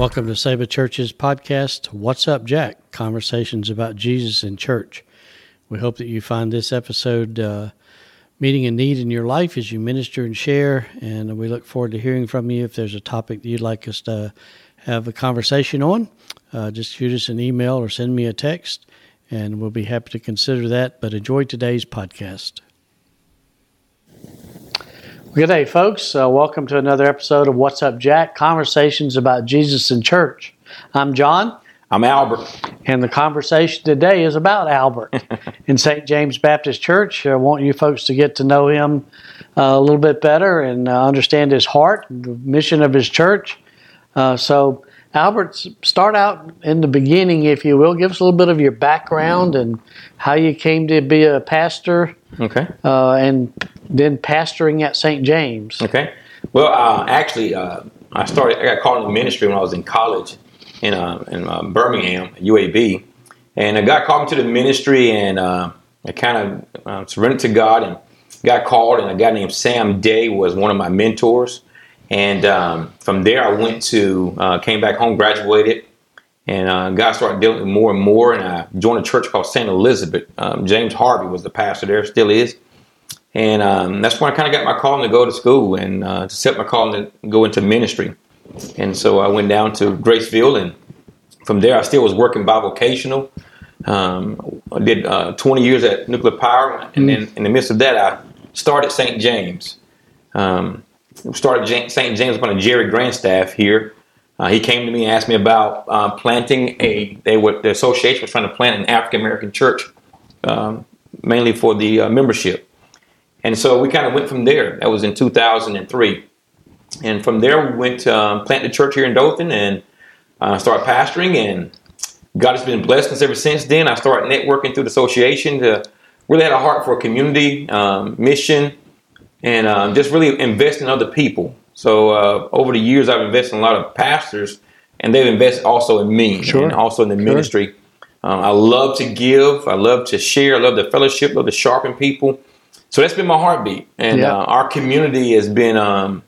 Welcome to Saba Church's podcast, What's Up, Jack? Conversations about Jesus and church. We hope that you find this episode uh, meeting a need in your life as you minister and share. And we look forward to hearing from you. If there's a topic that you'd like us to have a conversation on, uh, just shoot us an email or send me a text, and we'll be happy to consider that. But enjoy today's podcast. Good day, folks. Uh, welcome to another episode of What's Up, Jack? Conversations about Jesus and Church. I'm John. I'm Albert. And the conversation today is about Albert in St. James Baptist Church. I want you folks to get to know him uh, a little bit better and uh, understand his heart, the mission of his church. Uh, so, Albert, start out in the beginning, if you will. Give us a little bit of your background and how you came to be a pastor. Okay. Uh, and then pastoring at St. James. Okay. Well, uh, actually, uh, I started. I got called into ministry when I was in college in uh, in uh, Birmingham, UAB, and I got called into the ministry, and uh, I kind of uh, surrendered to God and got called, and a guy named Sam Day was one of my mentors, and um, from there I went to came back home, graduated. And God started dealing with more and more, and I joined a church called St. Elizabeth. Um, James Harvey was the pastor there, still is and um, that's when I kind of got my calling to go to school and uh, to set my calling to go into ministry. And so I went down to Graceville, and from there I still was working bivocational. Um, I did uh, 20 years at Nuclear Power, and then in the midst of that, I started St. James. Um, started St. James upon a Jerry Grandstaff here. Uh, he came to me and asked me about uh, planting a. They were the association was trying to plant an African American church, um, mainly for the uh, membership. And so we kind of went from there. That was in 2003. And from there, we went to um, plant the church here in Dothan and uh, start pastoring. And God has been blessing us ever since then. I started networking through the association to really had a heart for community um, mission and um, just really invest in other people. So uh, over the years, I've invested in a lot of pastors, and they've invested also in me sure. and also in the sure. ministry. Um, I love to give. I love to share. I love the fellowship. I love to sharpen people. So that's been my heartbeat, and yeah. uh, our community has been um,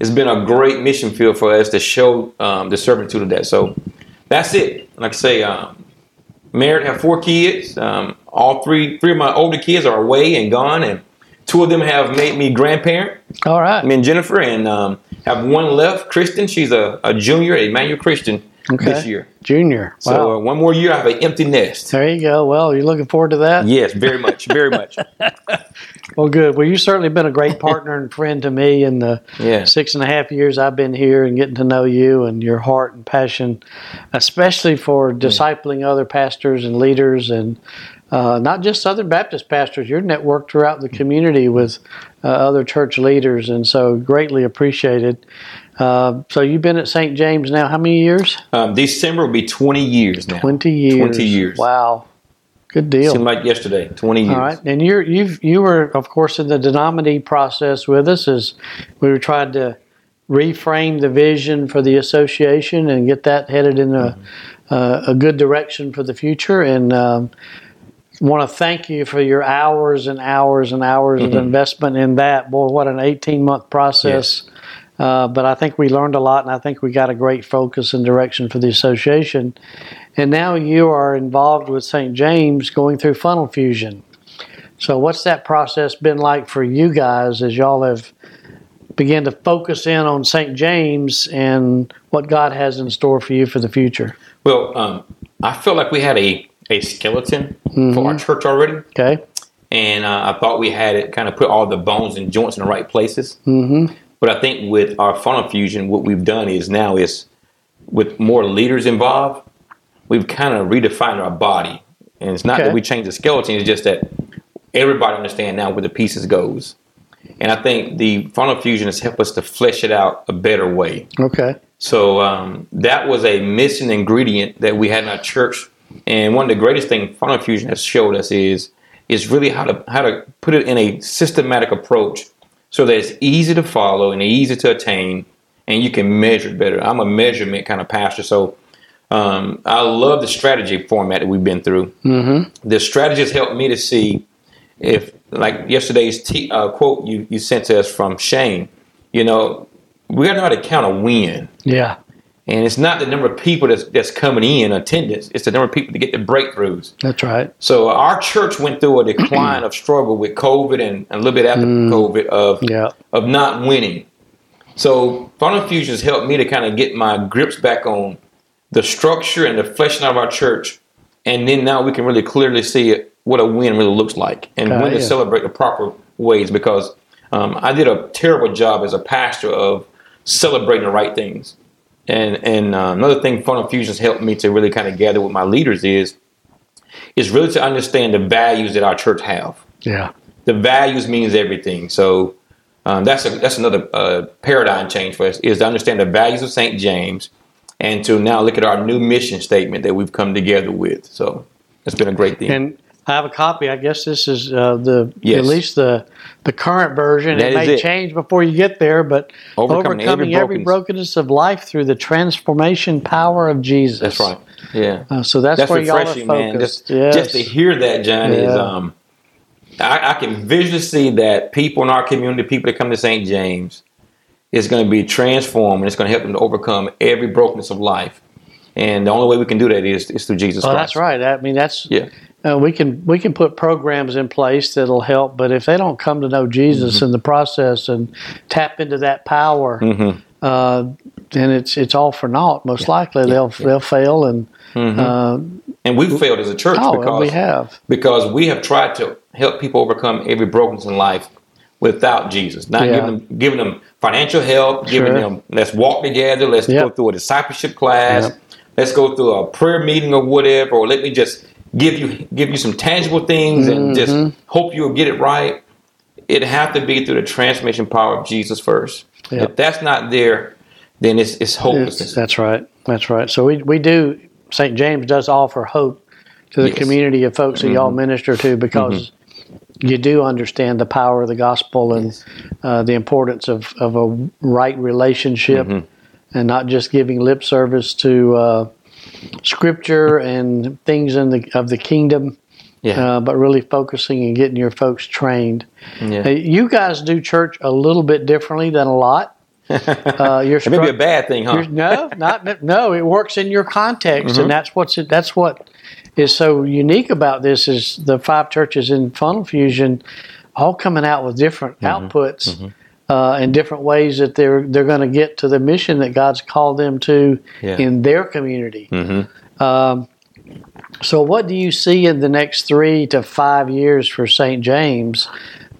has been a great mission field for us to show um, the servitude of that. So that's it. Like I say, um, married, have four kids. Um, all three three of my older kids are away and gone, and two of them have made me grandparent. All right, me and Jennifer, and um, have one left, Kristen. She's a, a junior at Emmanuel Christian okay. this year. Junior. Wow. So uh, one more year, I have an empty nest. There you go. Well, you're looking forward to that? Yes, very much, very much. well, good. Well, you've certainly been a great partner and friend to me in the yeah. six and a half years I've been here and getting to know you and your heart and passion, especially for discipling yeah. other pastors and leaders and uh, not just Southern Baptist pastors. You're networked throughout the community with uh, other church leaders, and so greatly appreciated. Uh, so you've been at St. James now how many years? Um, December will be 20 years now. 20 years. 20 years. Wow. Good deal. Seemed like yesterday. 20 years. All right. And you're, you've, you were, of course, in the denominating process with us as we were trying to reframe the vision for the association and get that headed in a, mm-hmm. uh, a good direction for the future. And um, want to thank you for your hours and hours and hours mm-hmm. of investment in that. Boy, what an 18 month process. Yes uh, but I think we learned a lot, and I think we got a great focus and direction for the association. And now you are involved with St. James going through funnel fusion. So, what's that process been like for you guys as y'all have began to focus in on St. James and what God has in store for you for the future? Well, um, I feel like we had a, a skeleton mm-hmm. for our church already. Okay. And uh, I thought we had it kind of put all the bones and joints in the right places. Mm-hmm. But I think with our funnel fusion, what we've done is now is with more leaders involved, we've kind of redefined our body. And it's not okay. that we changed the skeleton; it's just that everybody understand now where the pieces goes. And I think the funnel fusion has helped us to flesh it out a better way. Okay. So um, that was a missing ingredient that we had in our church. And one of the greatest things funnel fusion has showed us is is really how to how to put it in a systematic approach so that it's easy to follow and easy to attain, and you can measure better. I'm a measurement kind of pastor, so um, I love the strategy format that we've been through. Mm-hmm. The strategy has helped me to see if, like yesterday's t- uh, quote you, you sent to us from Shane, you know, we got to know how to count a win. Yeah. And it's not the number of people that's, that's coming in attendance; it's the number of people to get the breakthroughs. That's right. So our church went through a decline of struggle with COVID and, and a little bit after COVID of Yeah. of not winning. So Funnel Fusion has helped me to kind of get my grips back on the structure and the fleshing out of our church, and then now we can really clearly see it, what a win really looks like and when to celebrate the proper ways. Because um, I did a terrible job as a pastor of celebrating the right things. And and uh, another thing Funnel Fusion's helped me to really kind of gather with my leaders is is really to understand the values that our church have Yeah. the values means everything. So um, that's a, that's another uh, paradigm change for us is to understand the values of St. James and to now look at our new mission statement that we've come together with. So it's been a great thing. And I have a copy. I guess this is uh, the Yes. at least the the current version. That it may it. change before you get there, but Overcoming overcoming, every every, brokenness. brokenness of life through the transformation power of Jesus. that's right. Yeah. Uh, so that's, That's where y'all are refreshing, man. focused. Just, yes. just to hear that, John, is um, I, I can visually see that people in our community, people that come to St. James, is going to be transformed and it's going to help them to overcome every brokenness of life. And the only way we can do that is, is through Jesus well, Christ. that's right. I mean, that's Yeah. Uh, we can we can put programs in place that'll help, but if they don't come to know Jesus Mm-hmm. in the process and tap into that power, Mhm. uh, then it's it's all for naught. Most likely, they'll they'll fail and. Uh, And we've failed as a church oh, Mm-hmm. because we have. because we have tried to help people overcome every brokenness in life without Jesus. Not Yeah. giving them giving them financial help, giving Sure. them let's walk together, let's go through a discipleship class, Yep. let's go through a prayer meeting or whatever, or let me just give you give you some tangible things and just Mm-hmm. hope you'll get it right. It have to be through the transformation power of Jesus first. Yep. If that's not there, then it's it's It's- hopelessness. that's right. That's right. So we, we do, St. James does offer hope to the Yes. community of folks that y'all minister to because you do understand the power of the gospel and uh, the importance of, of a right relationship and not just giving lip service to uh, scripture and things in the, of the kingdom. yeah. Uh, but really focusing and getting your folks trained. yeah. Uh, you guys do church a little bit differently than a lot. Uh, your it may be a bad thing, huh? no, not no. It works in your context, Mm-hmm. and that's what's that's what is so unique about this is the five churches in Funnel Fusion, all coming out with different Mm-hmm. outputs uh, and different ways that they're they're going to get to the mission that God's called them to Yeah. in their community. Mhm. Um, so, what do you see in the next three to five years for St. James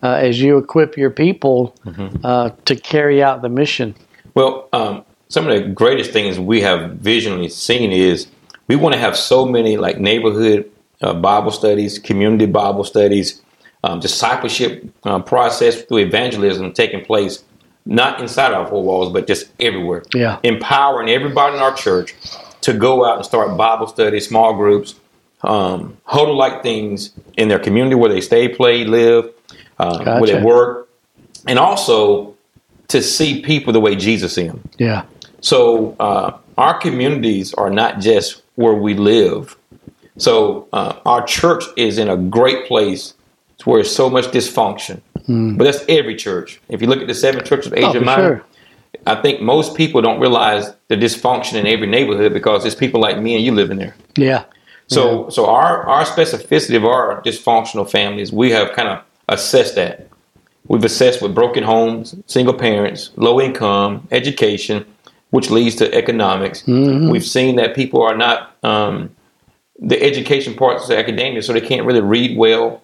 uh, as you equip your people Mm-hmm. uh, to carry out the mission? Well, um, some of the greatest things we have visually seen is we want to have so many like neighborhood uh, Bible studies, community Bible studies, um, discipleship uh, process through evangelism taking place, not inside our four walls, but just everywhere. Yeah. Empowering everybody in our church to go out and start Bible studies, small groups, um, huddle like things in their community where they stay, play, live, uh, where they work, and also to see people the way Jesus see them. Yeah. So uh, our communities are not just where we live. So uh, our church is in a great place where there's so much dysfunction. But that's every church. If you look at the seven churches of Asia. Oh, Minor, sure. I think most people don't realize the dysfunction in every neighborhood because there's people like me and you living there. Yeah. So, so our our specificity of our dysfunctional families, we have kind of assessed that. We've assessed with broken homes, single parents, low income, education, which leads to economics. We've seen that people are not um, the education parts of academia, so they can't really read well.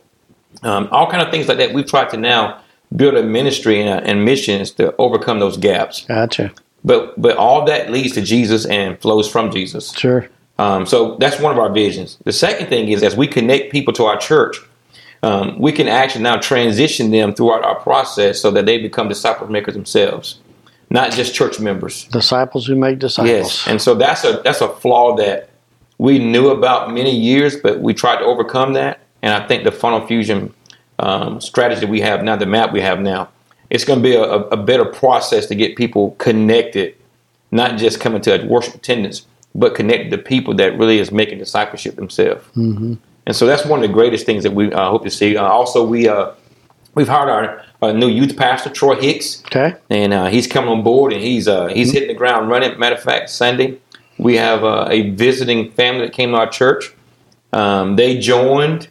Um, all kind of things like that. We've tried to now build a ministry and, and missions to overcome those gaps. Gotcha. But but all that leads to Jesus and flows from Jesus. Sure. Um, so that's one of our visions. The second thing is as we connect people to our church, um, we can actually now transition them throughout our process so that they become disciple makers themselves, not just church members. Disciples who make disciples. Yes, and so that's a that's a flaw that we knew about many years, but we tried to overcome that. And I think the funnel fusion um, strategy we have now, the map we have now, it's going to be a, a better process to get people connected, not just coming to a worship attendance, but connected to people that really is making discipleship themselves. Mm-hmm. And so that's one of the greatest things that we uh, hope to see. Uh, also, we uh, we've hired our, our new youth pastor, Troy Hicks, Okay. and uh, he's coming on board and he's uh, he's hitting the ground running. Matter of fact, Sunday we have uh, a visiting family that came to our church. Um, they joined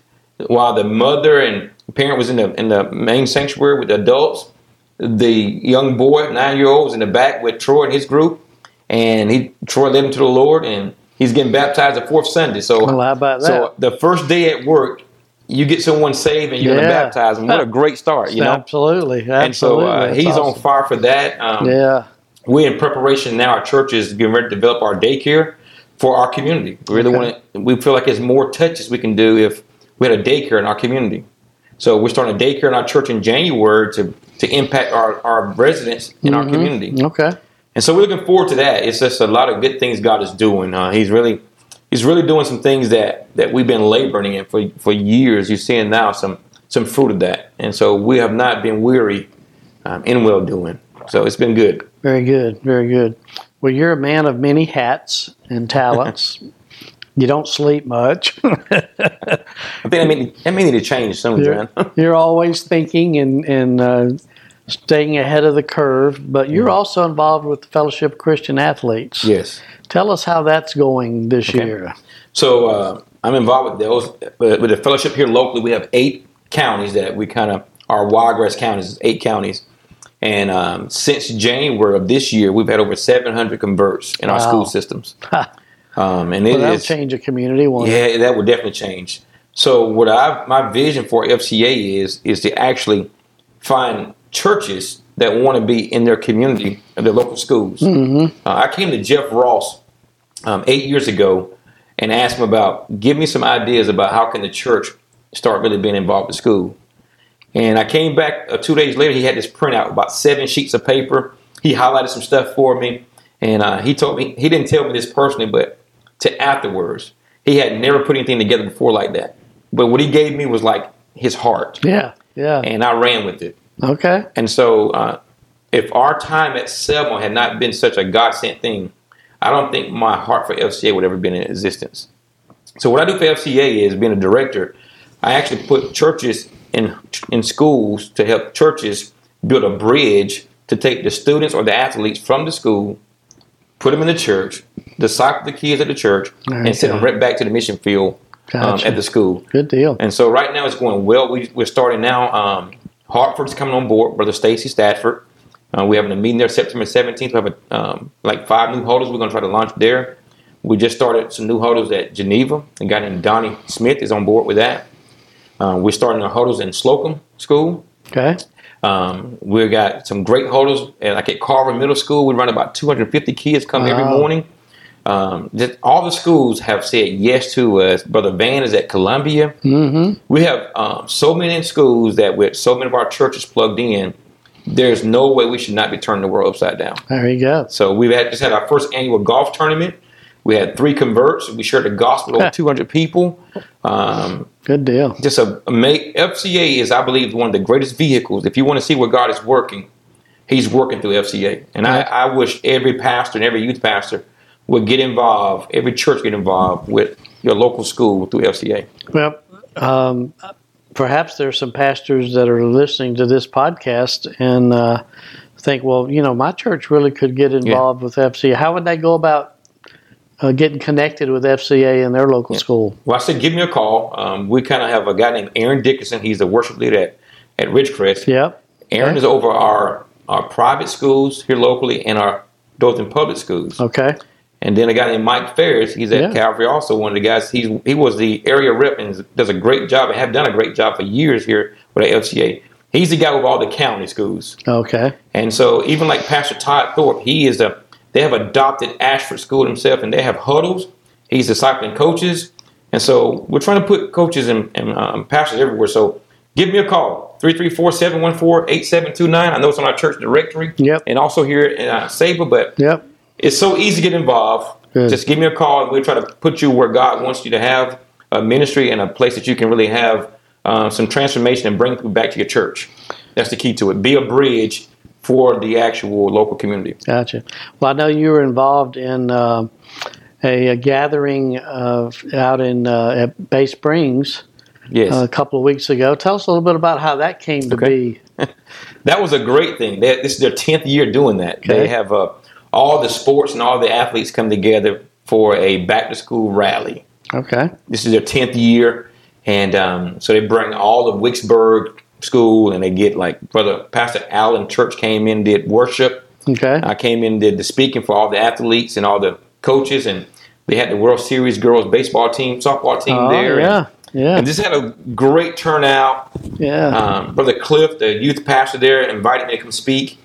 while the mother and parent was in the in the main sanctuary with the adults. The young boy, nine year old, was in the back with Troy and his group, and he Troy led him to the Lord, and he's getting baptized the fourth Sunday. So, Well, how about that? so the first day at work, you get someone saved and you're going to baptize them. What a great start, you know. absolutely. Absolutely. And so uh, he's on fire for that. Um, Yeah. we're in preparation now. Our church is getting ready to develop our daycare for our community. We really Okay. want to. We feel like there's more touches we can do if we had a daycare in our community. So we're starting a daycare in our church in January to to impact our, our residents in our Mhm. community. Okay. And so we're looking forward to that. It's just a lot of good things God is doing. Uh, he's really he's really doing some things that that we've been laboring in for for years. You're seeing now some some fruit of that. And so we have not been weary um, in well doing. So it's been good. Very good. Very good. Well, you're a man of many hats and talents. you don't sleep much. I think that may, that may need to change soon, you're, John. you're always thinking and, and uh, staying ahead of the curve, but you're also involved with the Fellowship of Christian Athletes. yes. Tell us how that's going this Okay. year. So uh, I'm involved with those. With with the fellowship here locally, we have eight counties that we kind of are wiregrass counties, eight counties. And um, since January of this year, we've had over 700 converts in our school systems. Um, and it that'll is- change a community, won't? Yeah, that would definitely change. So what I my vision for FCA is is to actually find churches that want to be in their community, in their local schools. Uh, I came to Jeff Ross um, eight years ago and asked him about give me some ideas about how can the church start really being involved with school. And I came back uh, two days later. He had this printout about seven sheets of paper. He highlighted some stuff for me, and uh, he told me he didn't tell me this personally, but to afterwards, he had never put anything together before like that. But what he gave me was like his heart, Yeah, yeah. and I ran with it. Okay. And so, uh, if our time at Selma had not been such a God sent thing, I don't think my heart for FCA would ever been in existence. So, what I do for FCA is being a director, I actually put churches in in schools to help churches build a bridge to take the students or the athletes from the school, put them in the church, disciple the kids at the church, and send them right back to the mission field um, at the school. Good deal. And so right now it's going well. We, we're starting now. Um, Hartford's coming on board. Brother Stacy Stafford. Uh, we're having a meeting there September 17th. We have a, um, like five new holders. We're going to try to launch there. We just started some new holders at Geneva. A guy named Donnie Smith is on board with that. Uh, we're starting our holders in Slocomb School. Okay. Um, we've got some great holders, at, like at Carver Middle School. We run about 250 kids come every morning. Um, just, all the schools have said yes to us. Brother Van is at Columbia. Mm-hmm. We have um, so many schools that with so many of our churches plugged in, there's no way we should not be turning the world upside down. There you go. So we've had, just had our first annual golf tournament. We had three converts. We shared the gospel with 200 people. Um, Good deal. just a, a ma- FCA is, I believe, one of the greatest vehicles. If you want to see where God is working, He's working through FCA. And I, I wish every pastor and every youth pastor would get involved, every church get involved with your local school through FCA. Well, um, perhaps there's some pastors that are listening to this podcast and uh, think, well, you know, my church really could get involved with FCA. How would they go about uh, getting connected with FCA in their local school? Well, I said, give me a call. Um, we kind of have a guy named Aaron Dickerson. He's the worship leader at, at Ridgecrest. Yep. Aaron Okay. is over our, our private schools here locally and our Dothan public schools. Okay. And then a guy named Mike Ferris, he's at Yeah. Calvary, also one of the guys. He's he was the area rep and does a great job and have done a great job for years here with the FCA. He's the guy with all the county schools. Okay. And so even like Pastor Todd Thorpe, he is a they have adopted Ashford School himself and they have huddles. He's discipling coaches. And so we're trying to put coaches and, and um, pastors everywhere. So give me a call, 334-714-8729. I know it's on our church directory. Yep. And also here in uh, Sabre, but Yep. It's so easy to get involved. Good. Just give me a call and we'll try to put you where God wants you to have a ministry and a place that you can really have uh, some transformation and bring people back to your church. That's the key to it. Be a bridge for the actual local community. Gotcha. Well, I know you were involved in uh, a, a gathering of out in uh, at Bay Springs Yes. uh, a couple of weeks ago. Tell us a little bit about how that came to Okay. be. That was a great thing. They, this is their tenth year doing that. Okay. They have uh, all the sports and all the athletes come together for a back to school rally. Okay. This is their tenth year, and um, so they bring all of Wicksburg School, and they get like brother Pastor Allen Church came in did worship. Okay. I came in did the speaking for all the athletes and all the coaches, and they had the World Series girls baseball team, softball team oh, there. and- yeah. Yeah. and just had a great turnout. yeah. Um, Brother Cliff, the youth pastor there, invited me to come speak,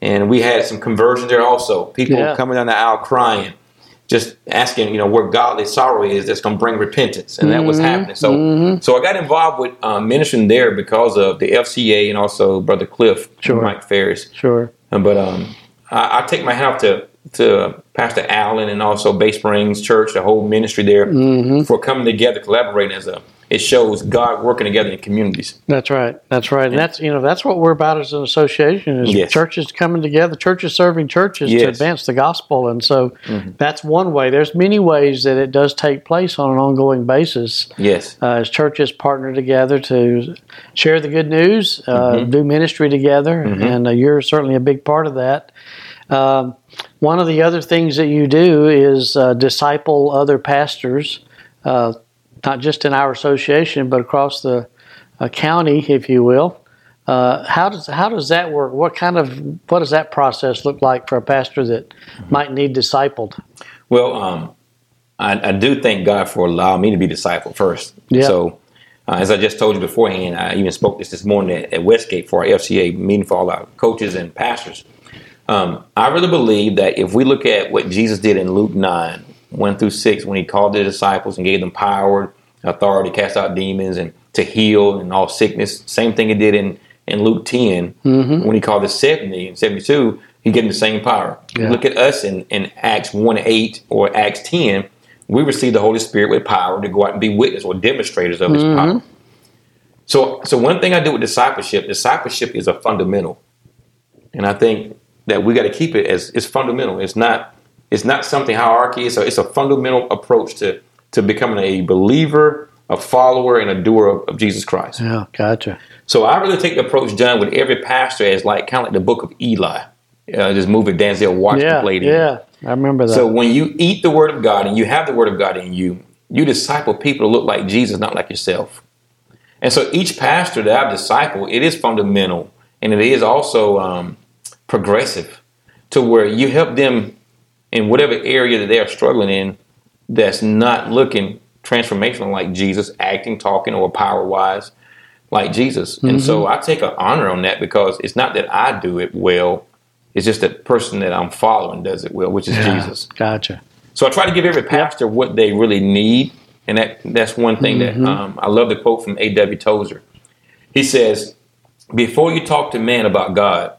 and we had some conversions there also. People Yeah. coming down the aisle crying, just asking, you know, where godly sorrow is that's going to bring repentance, and that was Mhm. happening. So, Mhm. so I got involved with um, ministering there because of the FCA and also Brother Cliff, Sure. Mike Ferris. sure. Uh, But um, I, I take my hat off to to Pastor Allen and also Bay Springs Church, the whole ministry there, Mhm. for coming together, collaborating as a. It shows God working together in communities. That's right. That's right. And that's you know that's what we're about as an association is Yes. churches coming together, churches serving churches to advance the gospel. And so Mhm. that's one way. There's many ways that it does take place on an ongoing basis Yes. uh, as churches partner together to share the good news, uh, Mhm. do ministry together, Mhm. and uh, you're certainly a big part of that. Um, one of the other things that you do is uh, disciple other pastors, uh, not just in our association, but across the uh, county, if you will. Uh, how does how does that work? What kind of what does that process look like for a pastor that might need discipled? Well, um, I, I do thank God for allowing me to be discipled first. Yeah. So, uh, as I just told you beforehand, I even spoke this this morning at, at Westgate for our FCA meeting for all our coaches and pastors. Um, I really believe that if we look at what Jesus did in Luke 9, 1 through 6, when he called the disciples and gave them power, authority, to cast out demons, and to heal and all sickness, same thing he did in, in Luke 10, Mhm. when he called the 70 and 72, he gave them the same power. Yeah. Look at us in, in Acts 1 8 or Acts 10, we receive the Holy Spirit with power to go out and be witnesses or demonstrators of his Mhm. power. So, so one thing I do with discipleship, discipleship is a fundamental, and I think that we got to keep it as it's fundamental. It's not it's not something hierarchy. A, it's a fundamental approach to to becoming a believer, a follower, and a doer of, of Jesus Christ. Yeah, gotcha. So I really take the approach done with every pastor as like kind of like the book of Eli, uh, this movie Denzel Washington Yeah, played in. yeah, I remember that. So when you eat the Word of God and you have the Word of God in you, you disciple people to look like Jesus, not like yourself. And so each pastor that I've discipled, it is fundamental and it is also um, progressive to where you help them in whatever area that they are struggling in that's not looking transformational like Jesus, acting, talking, or power wise like Jesus. And so I take an honor on that because it's not that I do it well, it's just that person that I'm following does it well, which is Yeah, Jesus. Gotcha. So I try to give every pastor what they really need, and that that's one thing Mm-hmm. that um, I love the quote from A.W. Tozer. He says, "Before you talk to man about God,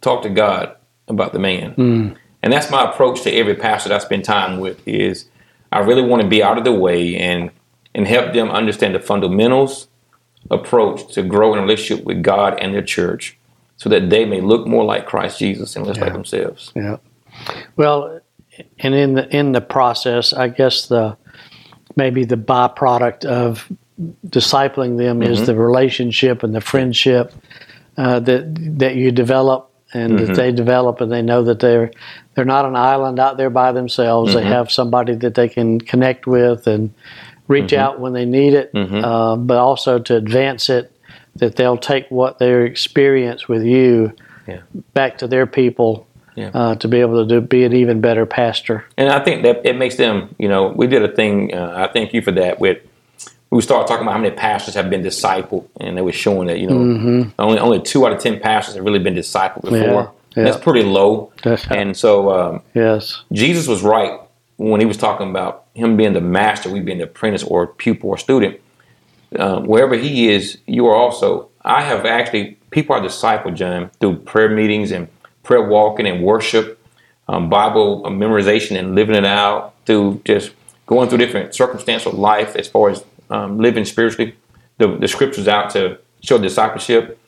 talk to God about the man." Mm. And that's my approach to every pastor that I spend time with. Is I really want to be out of the way and and help them understand the fundamentals approach to grow in a relationship with God and their church, so that they may look more like Christ Jesus and less Yeah. like themselves. Yeah. Well, and in the in the process, I guess the maybe the byproduct of discipling them is Mhm. the relationship and the friendship uh, that that you develop and Mhm. that they develop, and they know that they're they're not an island out there by themselves. Mhm. They have somebody that they can connect with and reach Mhm. out when they need it, Mhm. uh, but also to advance it. That they'll take what their experience with you Yeah. back to their people Yeah. uh, to be able to do, be an even better pastor. And I think that it makes them, you know, we did a thing. Uh, I thank you for that. With we started talking about how many pastors have been discipled, and they were showing that you know Mhm. only only two out of ten pastors have really been discipled before. Yeah, yeah. That's pretty low. That's- And so um, Yes. Jesus was right when he was talking about him being the master, we being the apprentice or pupil or student. Um, wherever he is, you are also. I have actually people are discipled, John, through prayer meetings and prayer walking and worship, um, Bible memorization and living it out through just going through different circumstances of life as far as um, living spiritually. The, the scriptures out to show discipleship.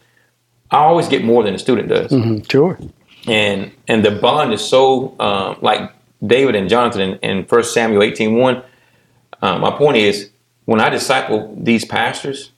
I always get more than a student does Mhm. Sure. and and the bond is so um, like David and Jonathan in, in 1 Samuel 18 1. Um, my point is when I disciple these pastors,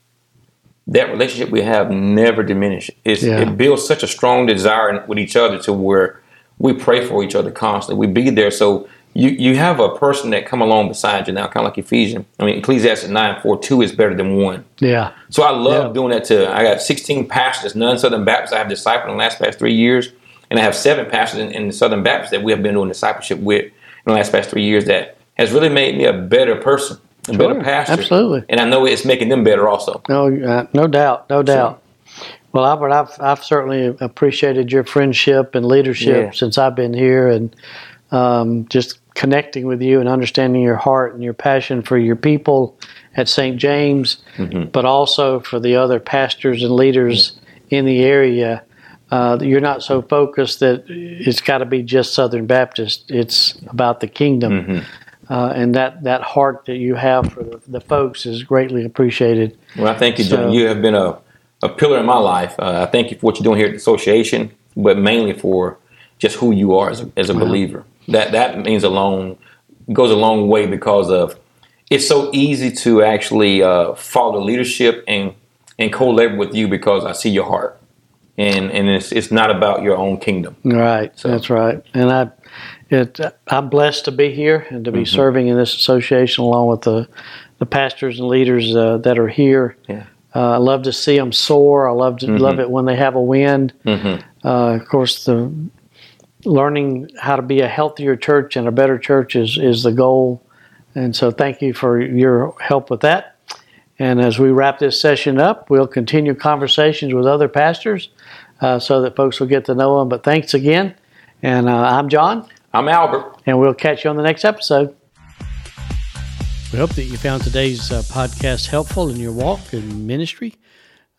that relationship we have never diminishes. It's, Yeah. It builds such a strong desire with each other to where we pray for each other constantly. We be there. So you, you have a person that come along beside you now, kind of like Ephesians. I mean, Ecclesiastes 9 4 2 is better than one. Yeah. So I love Yeah. doing that too. I got 16 pastors, none Southern Baptists I have discipled in the last past three years. And I have seven pastors in, in the Southern Baptists that we have been doing discipleship with in the last past three years that has really made me a better person, a better pastor. Absolutely. And I know it's making them better also. No, uh, no doubt, no doubt. Well, Albert, I've I've certainly appreciated your friendship and leadership Yeah. since I've been here, and um, just connecting with you and understanding your heart and your passion for your people at St. James, Mm-hmm. but also for the other pastors and leaders in the area. Uh, you're not so focused that it's got to be just Southern Baptist. It's about the kingdom, Mm-hmm. uh, and that, that heart that you have for the, the folks is greatly appreciated. Well, I thank you, John. You have been a, a pillar in my life. Uh, I thank you for what you're doing here at the association, but mainly for just who you are as a, as a believer. That that means a long goes a long way because of it's so easy to actually uh, follow the leadership and and co-labor with you because I see your heart, and and it's it's not about your own kingdom. Right, that's right. And I, it, I'm blessed to be here and to be Mm-hmm. serving in this association along with the, the pastors and leaders uh, that are here. Yeah. Uh, I love to see them soar. I love to love it when they have a win. Mhm. Uh, of course, the learning how to be a healthier church and a better church is is the goal. And so, thank you for your help with that. And as we wrap this session up, we'll continue conversations with other pastors uh, so that folks will get to know them. But thanks again. And uh, I'm John, I'm Albert. and we'll catch you on the next episode. We hope that you found today's uh, podcast helpful in your walk in ministry.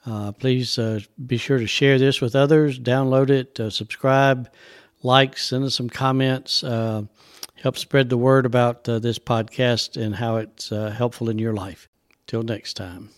Uh, please uh, be sure to share this with others, download it, uh, subscribe, like, send us some comments. Uh, help spread the word about uh, this podcast and how it's uh, helpful in your life. Till next time.